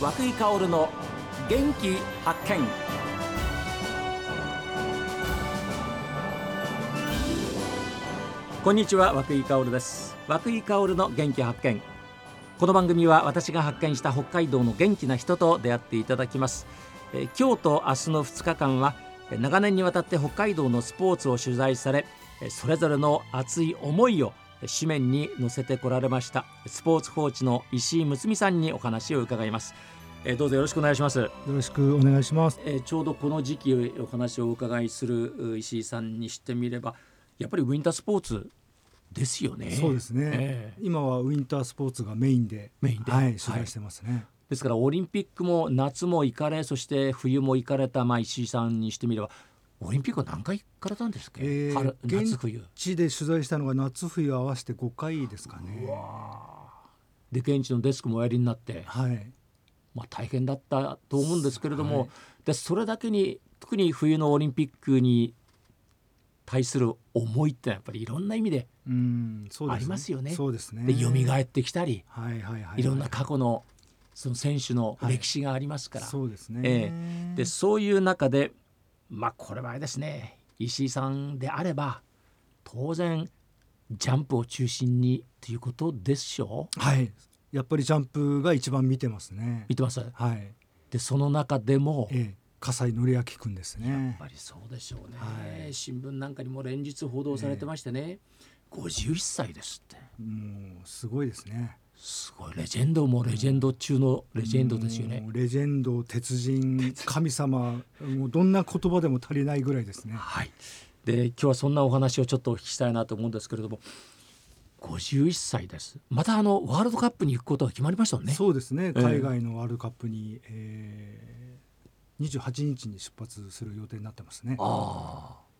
和久井薫の元気発見。こんにちは和久井薫です。和久井薫の元気発見。この番組は私が発見した北海道の元気な人と出会っていただきます。え今日と明日の2日間はえ長年にわたって北海道のスポーツを取材されえそれぞれの熱い思いをえ紙面に載せてこられました。スポーツコーチの石井睦美さんにお話を伺います。えーどうぞよろしくお願いしますよろしくお願いします。えーちょうどこの時期お話をお伺いするう石井さんにしてみればやっぱりウィンタースポーツですよね。そうですね、ええ今はウィンタースポーツがメインで、メインではい、はい取材してますね。ですからオリンピックも夏も行かれそして冬も行かれた、まあ、石井さんにしてみればオリンピックは何回行かれたんですか、えー春夏現冬。地で取材したのが夏冬合わせて5回ですかね。で現地のデスクもおやりになって、はい。まあ、大変だったと思うんですけれども、はいでそれだけに特に冬のオリンピックに対する思いってやっぱりいろんな意味でうん、そうです、ありますよねそうですね。で蘇ってきたり、はいはいはい。いろんな過去のその選手の歴史がありますから、そうですね。えでそういう中でまあこれはあれですね石井さんであれば当然ジャンプを中心にということでしょう？はい。やっぱりジャンプが一番見てますね。見てます？はい。でその中でもやっええ、笠井紀明君ですね。ぱりそうでしょうね、はい。新聞なんかにも連日報道されてましてね、51歳ですって。もうすごいですね。すごい。レジェンドもレジェンド中のレジェンドですよね。レジェンド鉄人。神様もうどんな言葉でも足りないぐらいですね。はい、で今日はそんなお話をちょっとお聞きしたいなと思うんですけれども51歳です。またあのワールドカップに行くことが決まりましたね。そうですね。え海外のワールドカップに、えー、28日に出発する予定になってますね。ああ。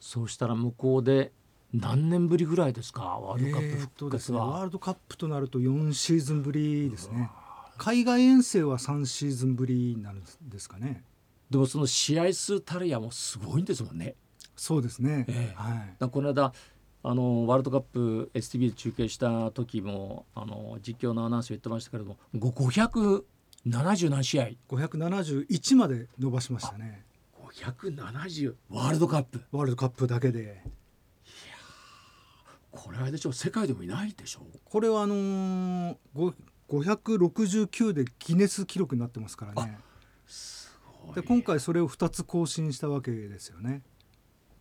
そうしたら向こうで何年ぶりぐらいですか？ワールドカップ復とですね、活は、ワールドカップとなると4シーズンぶりですね。海外遠征は3シーズンぶりになるんですかね。でもその試合数たるやもすごいんですもんね。そうですね、ええ。はい。この間あのワールドカップ STV で中継した時もあの実況のアナウンス言ってましたけれどもご570何試合。571まで伸ばしましたね。570ワールドカップ。ワールドカップだけで。これあれでしょ世界でもいないでしょこれはあのー、ご569でギネス記録になってますからね。で今回それを2つ更新したわけですよね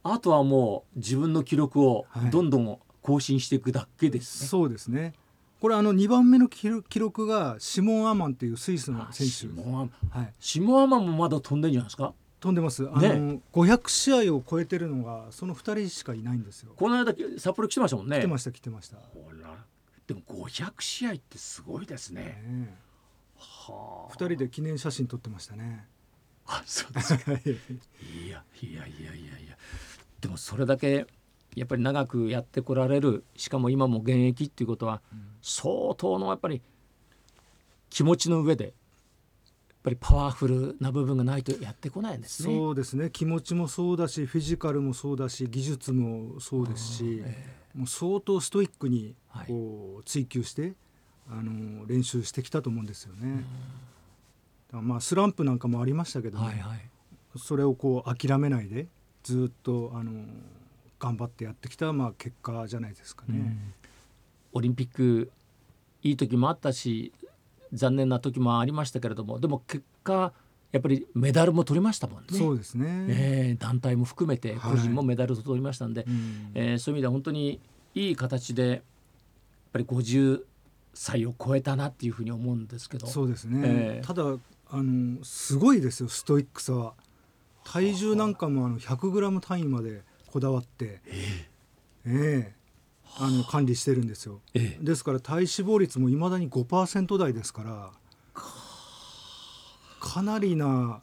あとはもう自分の記録をはい。どんどん更新していくだけですね、そうですね。これあの2番目の記録がシモン・アマンっていうスイスの選シ手モアマはい、シモアマンもまだ飛んでんじゃないですか？飛んでます。あの、ね500試合を超えてるのがその2人しかいないんですよ。この間札幌来てましたもんね。来てました来てました、ほら。でも500試合ってすごいですね。ねは2人で記念写真撮ってましたね。あそうですか。いやいやいやいやでもそれだけやっぱり長くやってこられるしかも今も現役っていうことは相当のやっぱり気持ちの上でやっぱりパワフルな部分がないとやってこないんですね。そうですね。気持ちもそうだしフィジカルもそうだし技術もそうですし、もう相当ストイックにはい。こう追求して、あの練習してきたと思うんですよね。まあスランプなんかもありましたけどね、はいはい。それをこう諦めないでずっとあの頑張ってやってきたまあ結果じゃないですかね。オリンピックいい時もあったし残念な時もありましたけれどもでも結果やっぱりメダルも取りましたもんね。そうですね。えー団体も含めてはい。個人もメダルを取りましたんで、うん。えーそういう意味では本当にいい形でやっぱり50歳を超えたなっていうふうに思うんですけど。そうですね、ええただあのすごいですよストイックさは体重なんかもあの 100g 単位までこだわってええ。あの管理してるんですよ。ええ。ですから体脂肪率もいまだに5%台ですからかなりな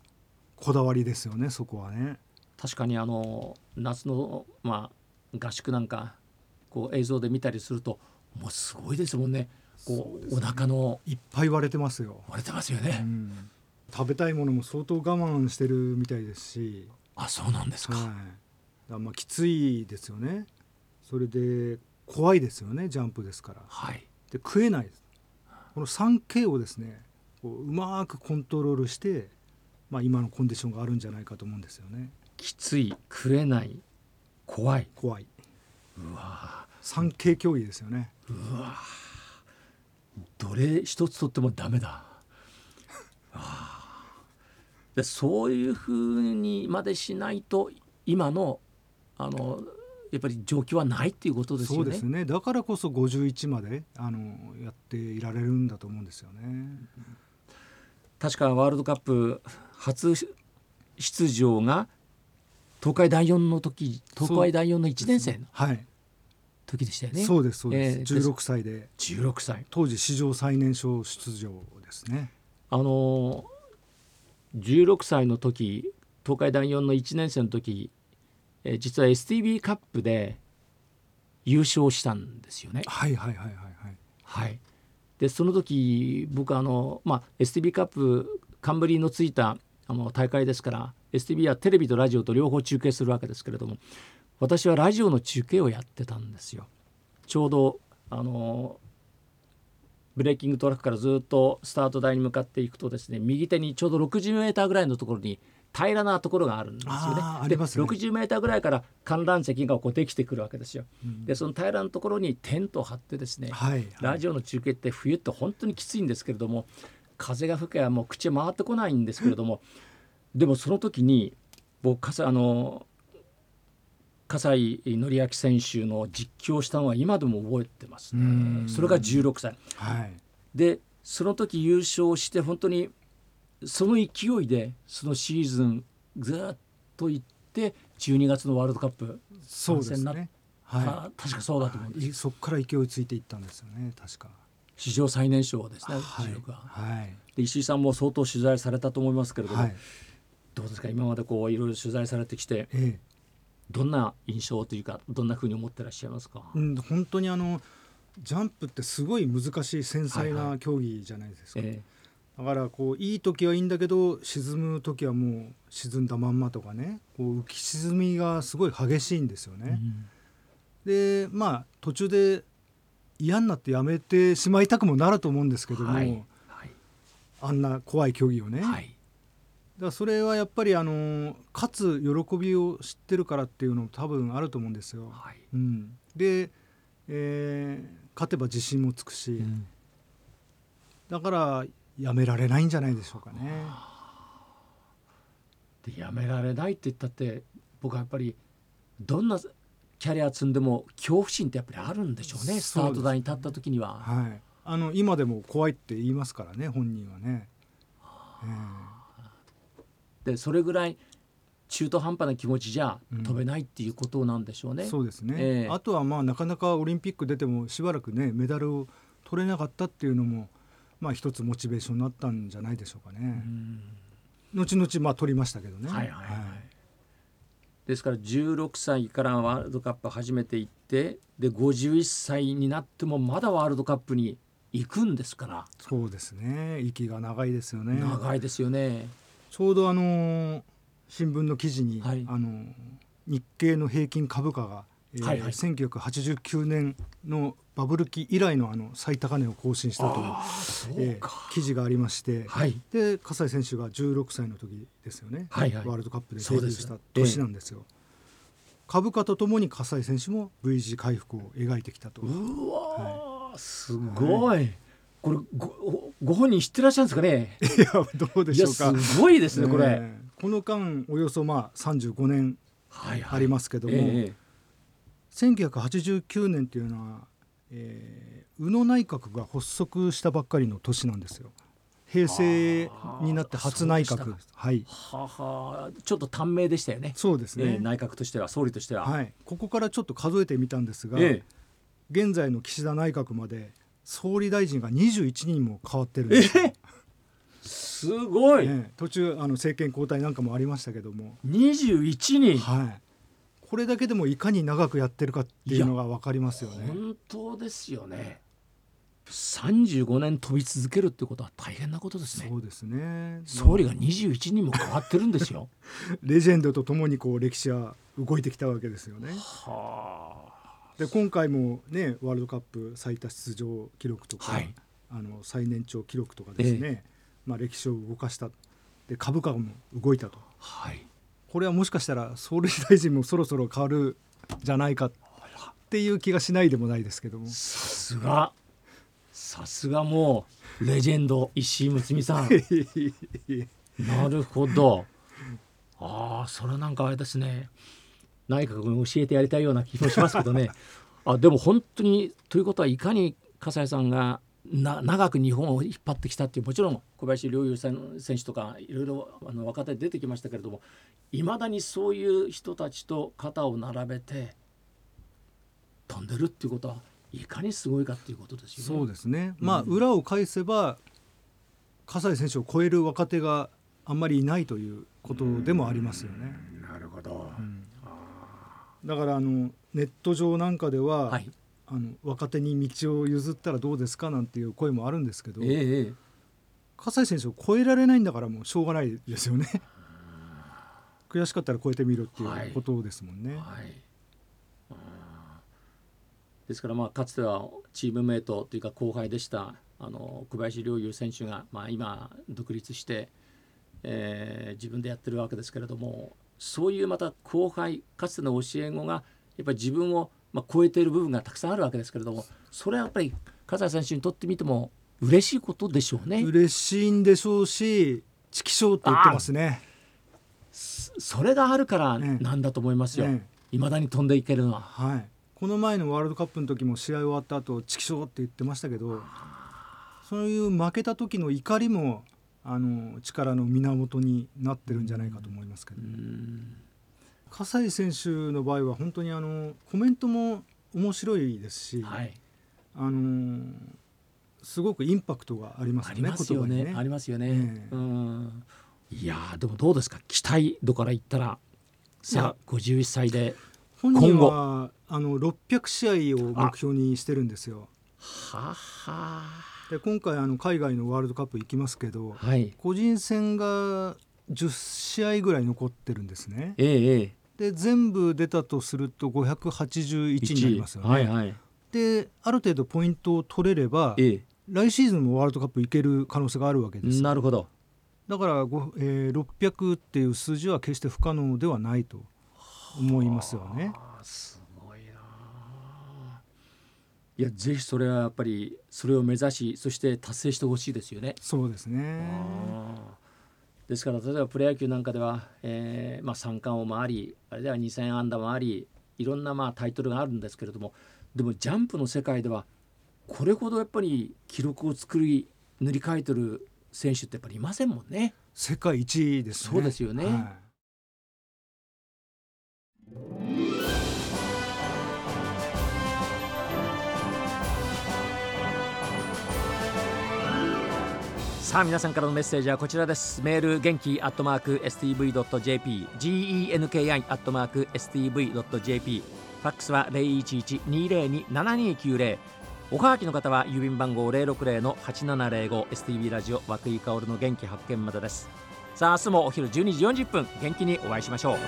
こだわりですよねそこはね。確かにあの夏の、まあ、合宿なんかこう映像で見たりするともうすごいですもんね。こうお腹の。いっぱい割れてますよ、割れてますようね、ん、食べたいものも相当我慢してるみたいですし。あそうなんですか、はい、まあきついですよね。それで怖いですよね。ジャンプですから。はい。で食えないです。この 3K をですねこううまくコントロールして、まあ、今のコンディションがあるんじゃないかと思うんですよね。きつい食えない怖い。怖い。うわ産経競技ですよね。どれ一つとってもダメだでそういうふうにまでしないと今のあのやっぱり状況はないっていうことですよね。そうですねだからこそ51まであのやっていられるんだと思うんですよね。確かワールドカップ初出場が東海第4の時東海第4の1年生のはい、時でしたよね。そうですそうです、えー16歳で16歳当時史上最年少出場ですね。あの16歳の時東海第4の1年生の時、えー実は STB カップで優勝したんですよね。はいはいはいはいはい。はい、でその時僕あの、まあ、STB カップ冠のついたあの大会ですから STB はテレビとラジオと両方中継するわけですけれども私はラジオの中継をやってたんですよ。ちょうどあのブレーキングトラックからずっとスタート台に向かっていくとですね右手にちょうど60メーターぐらいのところに平らなところがあるんですよね。ありますねで60メーターぐらいから観覧席がこうできてくるわけですよ。うんでその平らなところにテントを張ってですね、はい、ラジオの中継って冬って本当にきついんですけれども風が吹けばもう口回ってこないんですけれどもでもその時に僕笠あの笠井紀明選手の実況をしたのは今でも覚えてますうねん。それが16歳。はい、でその時優勝して本当にその勢いでそのシーズンずっと行って12月のワールドカップそうです参戦になね。あは確かそうだと思うんです。い、そこから勢いついていったんですよね確か。史上最年少ですね、はい。16は。はい。で石井さんも相当取材されたと思いますけれども、はい、どうですか？今までこういろいろ取材されてきてええどんな印象というかどんなふうに思ってらっしゃいますか、うん、本当にあのジャンプってすごい難しい繊細はいはな競技じゃないですか、えだからこういい時はいいんだけど沈む時はもう沈んだまんまとかねこう浮き沈みがすごい激しいんですよえね。でまあ途中で嫌になってやめてしまいたくもなると思うんですけども、はい。はい。あんな怖い競技をね、はいだそれはやっぱりあの勝つ喜びを知ってるからっていうのも多分あると思うんですよ。はい。うん、で、えー勝てば自信もつくし、うん。だからやめられないんじゃないでしょうかね。でやめられないって言ったって僕はやっぱりどんなキャリア積んでも恐怖心ってやっぱりあるんでしょうね。そうですスタート台に立った時には。はい、あの今でも怖いって言いますからね本人はね。えでそれぐらい中途半端な気持ちじゃうん飛べないっていうことなんでしょうね。えそうですね、ええあとはまあなかなかオリンピック出てもしばらくねメダルを取れなかったっていうのもまあ一つモチベーションになったんじゃないでしょうかうね。ん後々まあ取りましたけどね。はいはいはいですから16歳からワールドカップ初めて行ってで51歳になってもまだワールドカップに行くんですから、そうですね息が長いですよね。長いですよね。ちょうどあのー新聞の記事に、はい。あのー日経の平均株価が、えーはいはい。1989年のバブル期以来のあの最高値を更新したというえーか、記事がありまして、はい。で葛西選手が16歳の時ですよね、はいはい。ワールドカップでデビューした年なんですよ。株価とともに葛西選手も V 字回復を描いてきたと。うわー、すごい、これごご本人知ってらっしゃるんですかね？いやどうでしょうか。すごいですねこれ、えーこの間およそまあ35年はいはい。ありますけども、ええ1989年っていうのは、えー宇野内閣が発足したばっかりの年なんですよ。平成になって初内閣。はい。ははちょっと短命でしたよね。そうですね、ええ内閣としては総理としては、はい、ここからちょっと数えてみたんですが、え。現在の岸田内閣まで総理大臣が21人も変わってるんですすごい、ええ途中あの政権交代なんかもありましたけども、21人。はい、これだけでもいかに長くやってるかっていうのが分かりますよね。本当ですよね。35年飛び続けるってことは大変なことですね。そうですね。総理が21人も変わってるんですよ。レジェンドとともにこう歴史は動いてきたわけですよね。はで今回もねワールドカップ最多出場記録とか、はい。あの最年長記録とかですね、まあ、歴史を動かしたで株価も動いたと。はい。これはもしかしたら総理大臣もそろそろ変わるじゃないかっていう気がしないでもないですけども。さすが。さすがもうレジェンド石井睦美さん。なるほど。ああそれはなんかあれですね内閣に教えてやりたいような気もしますけどね。あでも本当にということはいかに葛西さんがな長く日本を引っ張ってきたっていうもちろん小林陵侑選手とかいろいろあの若手出てきましたけれどもいまだにそういう人たちと肩を並べて飛んでるっていうことはいかにすごいかっていうことですよね。そうですね、まあ裏を返せば葛西選手を超える若手があんまりいないということでもありますよね。なるほど、うんだからあのネット上なんかでは、はい。あの若手に道を譲ったらどうですかなんていう声もあるんですけど、え葛西選手を超えられないんだからもうしょうがないですよね。悔しかったら超えてみるっていうことですもんね。はい、あー。ですからまあかつてはチームメイトというか後輩でしたあの小林陵侑選手が、まあ、今独立して、えー自分でやってるわけですけれどもそういうまた後輩かつての教え子がやっぱり自分を、まあ、超えている部分がたくさんあるわけですけれどもそれはやっぱり葛西選手にとってみても嬉しいことでしょうね。嬉しいんでしょうし、チキショーって言ってますね。それがあるからなんだと思いますよ。ねいまだに飛んでいけるのは。はい。この前のワールドカップの時も試合終わった後、チキショーって言ってましたけど、そういう負けた時の怒りもあの力の源になってるんじゃないかと思いますけど。うん。葛西選手の場合は本当にあのコメントも面白いですし、はい。あのすごくインパクトがありますよね。ありますよね。言葉にありますよね、いやーでもどうですか？期待度から言ったらさあ51歳で本人はあの600試合を目標にしてるんですよ。ははで今回あの海外のワールドカップ行きますけど、はい個人戦が10試合ぐらい残ってるんですね。ええええで全部出たとすると581になりますよね。はいはいである程度ポイントを取れればえ来シーズンもワールドカップ行ける可能性があるわけえです。なるほどだから、ごえー600っていう数字は決して不可能ではないと思いますよね。あーすごいなあいやぜひそれはやっぱりそれを目指しそして達成してほしいですよね。そうですね。ですから例えばプロ野球なんかでは、えーまあ、三冠王もありあれでは2,000安打もありいろんなまあタイトルがあるんですけれどもでもジャンプの世界ではこれほどやっぱり記録を作り塗り替えてる選手ってやっぱりいませんもんね。世界一位ですね。そうですよねはいさあ皆さんからのメッセージはこちらです。メール元気アットマーク STV.jp genki アットマーク STV.jp ファックスは0112027290おはがきの方は郵便番号060-8705 STV ラジオ和久井薫の元気発見までです。さあ明日もお昼12時40分元気にお会いしましょう。